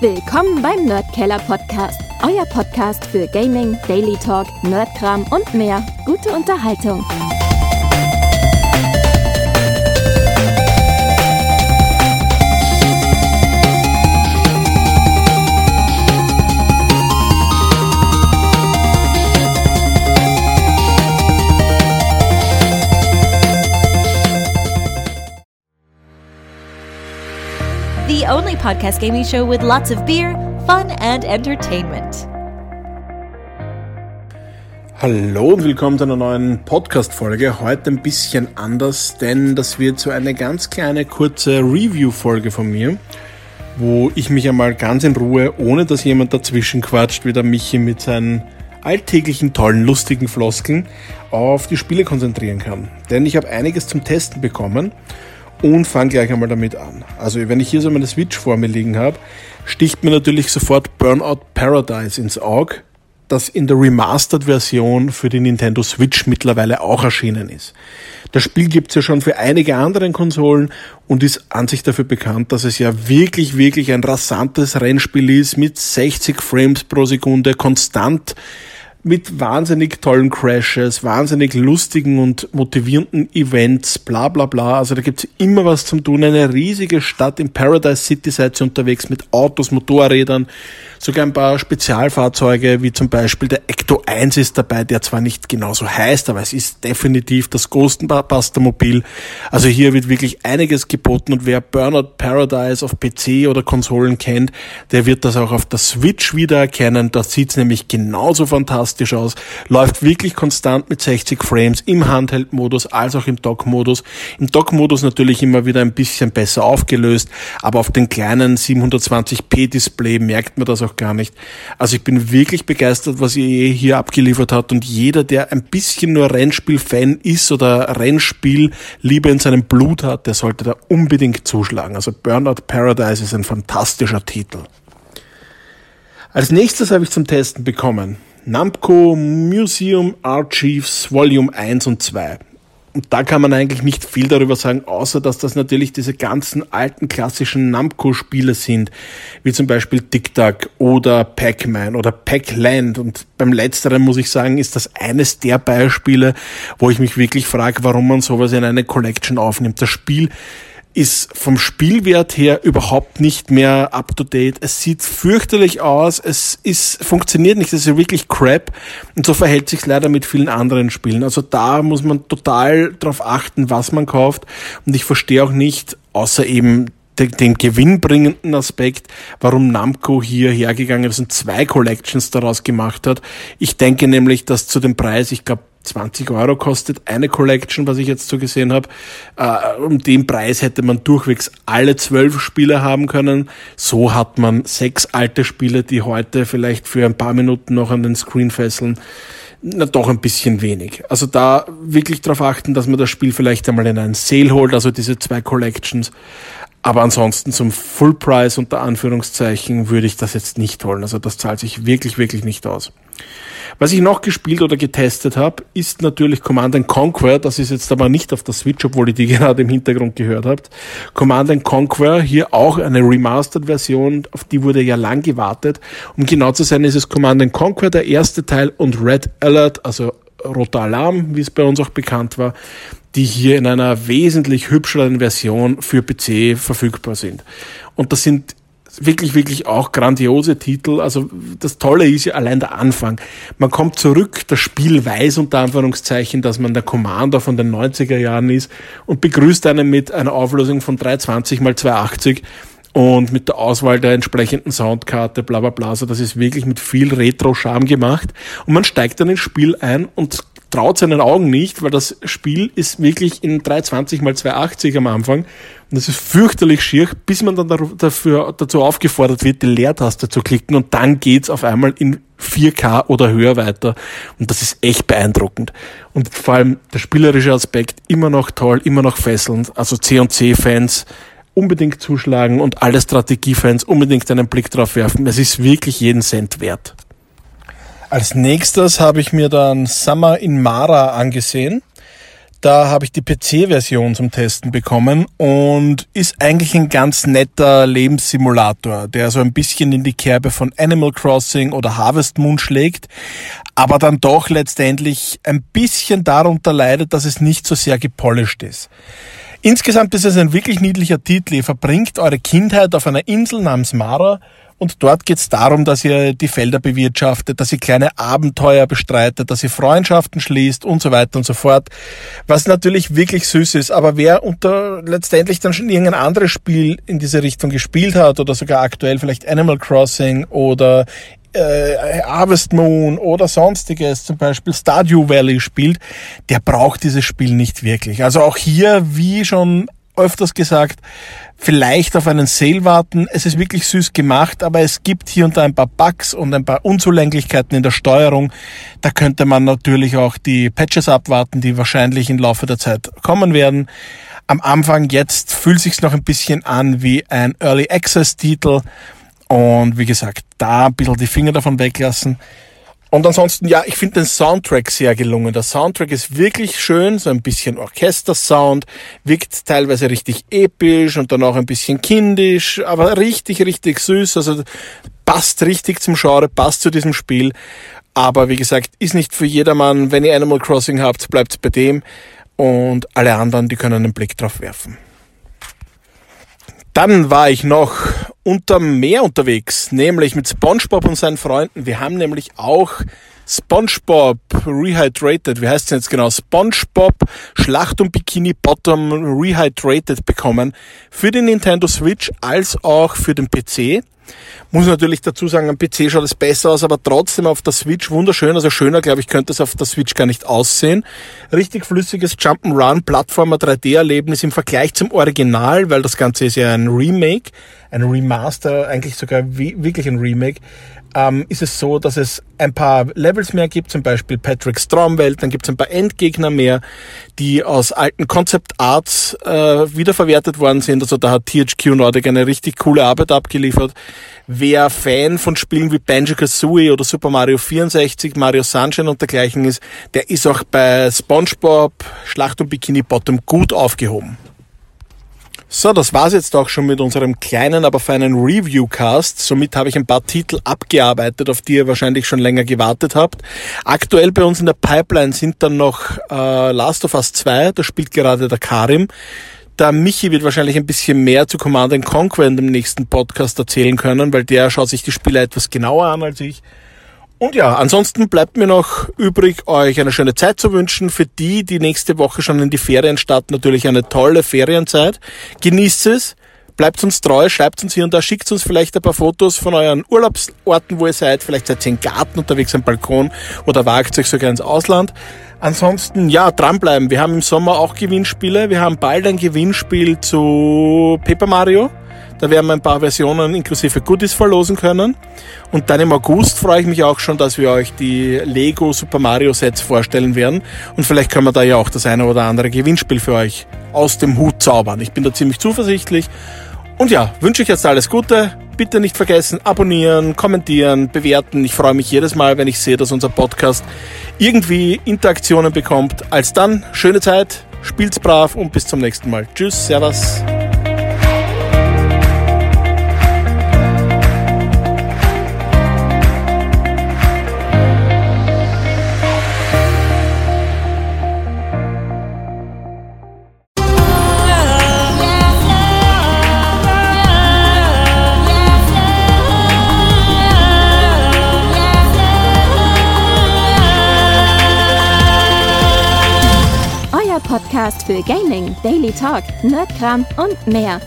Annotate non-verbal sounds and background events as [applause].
Willkommen beim Nerdkeller Podcast, euer Podcast für Gaming, Daily Talk, Nerdkram und mehr. Gute Unterhaltung. Podcast gaming show with lots of beer, fun, and entertainment. Hallo und willkommen zu einer neuen Podcast-Folge. Heute ein bisschen anders, denn das wird so eine ganz kleine kurze Review-Folge von mir, wo ich mich einmal ganz in Ruhe, ohne dass jemand dazwischen quatscht, wie der Michi mit seinen alltäglichen, tollen, lustigen Floskeln auf die Spiele konzentrieren kann. Denn ich habe einiges zum Testen bekommen und fange gleich einmal damit an. Also wenn ich hier so meine Switch vor mir liegen habe, sticht mir natürlich sofort Burnout Paradise ins Auge, das in der Remastered-Version für die Nintendo Switch mittlerweile auch erschienen ist. Das Spiel gibt's ja schon für einige andere Konsolen und ist an sich dafür bekannt, dass es ja wirklich, wirklich ein rasantes Rennspiel ist mit 60 Frames pro Sekunde, konstant mit wahnsinnig tollen Crashes, wahnsinnig lustigen und motivierenden Events, bla bla bla. Also da gibt's immer was zum tun. Eine riesige Stadt in Paradise City seid ihr unterwegs mit Autos, Motorrädern, sogar ein paar Spezialfahrzeuge, wie zum Beispiel der Ecto 1 ist dabei, der zwar nicht genauso heißt, aber es ist definitiv das Ghostbuster Mobil. Also hier wird wirklich einiges geboten und wer Burnout Paradise auf PC oder Konsolen kennt, der wird das auch auf der Switch wiedererkennen. Da sieht's nämlich genauso fantastisch aus. Läuft wirklich konstant mit 60 Frames im Handheld-Modus als auch im Dock-Modus. Im Dock-Modus natürlich immer wieder ein bisschen besser aufgelöst, aber auf den kleinen 720p Display merkt man das auch gar nicht. Also ich bin wirklich begeistert, was EA hier abgeliefert hat und jeder, der ein bisschen nur Rennspiel-Fan ist oder Rennspiel lieber in seinem Blut hat, der sollte da unbedingt zuschlagen. Also Burnout Paradise ist ein fantastischer Titel. Als nächstes habe ich zum Testen bekommen Namco Museum Archives Volume 1 und 2. Und da kann man eigentlich nicht viel darüber sagen, außer dass das natürlich diese ganzen alten klassischen Namco-Spiele sind, wie zum Beispiel Tic Tac oder Pac-Man oder Pac-Land. Und beim letzteren muss ich sagen, ist das eines der Beispiele, wo ich mich wirklich frage, warum man sowas in eine Collection aufnimmt. Das Spiel ist vom Spielwert her überhaupt nicht mehr up to date. Es sieht fürchterlich aus, es ist, funktioniert nicht, es ist wirklich crap. Und so verhält sich leider mit vielen anderen Spielen. Also da muss man total darauf achten, was man kauft. Und ich verstehe auch nicht, außer eben den, den gewinnbringenden Aspekt, warum Namco hier hergegangen ist und zwei Collections daraus gemacht hat. Ich denke nämlich, dass zu dem Preis, ich glaube 20 Euro kostet eine Collection, was ich jetzt so gesehen habe. Äh, um den Preis hätte man durchwegs alle zwölf Spiele haben können. So hat man sechs alte Spiele, die heute vielleicht für ein paar Minuten noch an den Screen fesseln. Na doch ein bisschen wenig. Also da wirklich darauf achten, dass man das Spiel vielleicht einmal in einen Sale holt, also diese zwei Collections. Aber ansonsten zum Full Price unter Anführungszeichen würde ich das jetzt nicht holen. Also das zahlt sich wirklich, wirklich nicht aus. Was ich noch gespielt oder getestet habe, ist natürlich Command Conquer. Das ist jetzt aber nicht auf der Switch, obwohl ihr die [laughs] gerade im Hintergrund gehört habt. Command Conquer, hier auch eine Remastered-Version, auf die wurde ja lang gewartet. Um genau zu sein, ist es Command Conquer, der erste Teil, und Red Alert, also Roter Alarm, wie es bei uns auch bekannt war, die hier in einer wesentlich hübscheren Version für PC verfügbar sind. Und das sind wirklich, wirklich auch grandiose Titel. Also das Tolle ist ja allein der Anfang. Man kommt zurück, das Spiel weiß unter Anführungszeichen, dass man der Commander von den 90er Jahren ist und begrüßt einen mit einer Auflösung von 320 mal 280 und mit der Auswahl der entsprechenden Soundkarte, bla bla bla. Also das ist wirklich mit viel Retro-Charme gemacht. Und man steigt dann ins Spiel ein und traut seinen Augen nicht, weil das Spiel ist wirklich in 320 mal 280 am Anfang. Und das ist fürchterlich schier, bis man dann dafür, dazu aufgefordert wird, die Leertaste zu klicken und dann geht's auf einmal in 4K oder höher weiter. Und das ist echt beeindruckend. Und vor allem der spielerische Aspekt immer noch toll, immer noch fesselnd. Also C&C-Fans unbedingt zuschlagen und alle Strategiefans unbedingt einen Blick drauf werfen. Es ist wirklich jeden Cent wert. Als nächstes habe ich mir dann Summer in Mara angesehen. Da habe ich die PC-Version zum Testen bekommen und ist eigentlich ein ganz netter Lebenssimulator, der so ein bisschen in die Kerbe von Animal Crossing oder Harvest Moon schlägt, aber dann doch letztendlich ein bisschen darunter leidet, dass es nicht so sehr gepolished ist. Insgesamt ist es ein wirklich niedlicher Titel. Ihr verbringt eure Kindheit auf einer Insel namens Mara und dort geht es darum, dass ihr die Felder bewirtschaftet, dass ihr kleine Abenteuer bestreitet, dass ihr Freundschaften schließt und so weiter und so fort. Was natürlich wirklich süß ist. Aber wer unter letztendlich dann schon irgendein anderes Spiel in diese Richtung gespielt hat oder sogar aktuell vielleicht Animal Crossing oder äh, Harvest Moon oder sonstiges, zum Beispiel Stardew Valley spielt, der braucht dieses Spiel nicht wirklich. Also auch hier, wie schon öfters gesagt, vielleicht auf einen Sale warten. Es ist wirklich süß gemacht, aber es gibt hier und da ein paar Bugs und ein paar Unzulänglichkeiten in der Steuerung. Da könnte man natürlich auch die Patches abwarten, die wahrscheinlich im Laufe der Zeit kommen werden. Am Anfang jetzt fühlt sich's noch ein bisschen an wie ein Early Access Titel. Und wie gesagt, da ein bisschen die Finger davon weglassen. Und ansonsten, ja, ich finde den Soundtrack sehr gelungen. Der Soundtrack ist wirklich schön, so ein bisschen Orchestersound, wirkt teilweise richtig episch und dann auch ein bisschen kindisch, aber richtig, richtig süß. Also passt richtig zum Genre, passt zu diesem Spiel. Aber wie gesagt, ist nicht für jedermann. Wenn ihr Animal Crossing habt, bleibt bei dem. Und alle anderen, die können einen Blick drauf werfen. Dann war ich noch unterm Meer unterwegs, nämlich mit SpongeBob und seinen Freunden. Wir haben nämlich auch SpongeBob Rehydrated, wie heißt es jetzt genau? SpongeBob Schlacht um Bikini Bottom Rehydrated bekommen für den Nintendo Switch als auch für den PC. Muss natürlich dazu sagen, am PC schaut es besser aus, aber trotzdem auf der Switch wunderschön. Also schöner, glaube ich, könnte es auf der Switch gar nicht aussehen. Richtig flüssiges Jump'n'Run, Plattformer 3D-Erlebnis im Vergleich zum Original, weil das Ganze ist ja ein Remake, ein Remaster, eigentlich sogar wirklich ein Remake ähm, ist es so, dass es ein paar Levels mehr gibt, zum Beispiel Patrick Stromwelt, dann gibt es ein paar Endgegner mehr, die aus alten Concept Arts äh, wiederverwertet worden sind. Also da hat THQ Nordic eine richtig coole Arbeit abgeliefert. Wer Fan von Spielen wie Banjo-Kazooie oder Super Mario 64, Mario Sunshine und dergleichen ist, der ist auch bei SpongeBob Schlacht um Bikini Bottom gut aufgehoben. So, das war's jetzt auch schon mit unserem kleinen, aber feinen Review-Cast. Somit habe ich ein paar Titel abgearbeitet, auf die ihr wahrscheinlich schon länger gewartet habt. Aktuell bei uns in der Pipeline sind dann noch äh, Last of Us 2, da spielt gerade der Karim. Der Michi wird wahrscheinlich ein bisschen mehr zu Command Conquer in dem nächsten Podcast erzählen können, weil der schaut sich die Spiele etwas genauer an als ich. Und ja, ansonsten bleibt mir noch übrig, euch eine schöne Zeit zu wünschen. Für die, die nächste Woche schon in die Ferien starten, natürlich eine tolle Ferienzeit. Genießt es, bleibt uns treu, schreibt uns hier und da, schickt uns vielleicht ein paar Fotos von euren Urlaubsorten, wo ihr seid. Vielleicht seid ihr im Garten unterwegs am Balkon oder wagt euch sogar ins Ausland. Ansonsten, ja, dranbleiben. Wir haben im Sommer auch Gewinnspiele. Wir haben bald ein Gewinnspiel zu Paper Mario. Da werden wir ein paar Versionen inklusive Goodies verlosen können. Und dann im August freue ich mich auch schon, dass wir euch die Lego Super Mario Sets vorstellen werden. Und vielleicht können wir da ja auch das eine oder andere Gewinnspiel für euch aus dem Hut zaubern. Ich bin da ziemlich zuversichtlich. Und ja, wünsche ich jetzt alles Gute. Bitte nicht vergessen, abonnieren, kommentieren, bewerten. Ich freue mich jedes Mal, wenn ich sehe, dass unser Podcast irgendwie Interaktionen bekommt. Als dann, schöne Zeit, spielt's brav und bis zum nächsten Mal. Tschüss, Servus. Podcast für Gaming, Daily Talk, Nerdkram und mehr.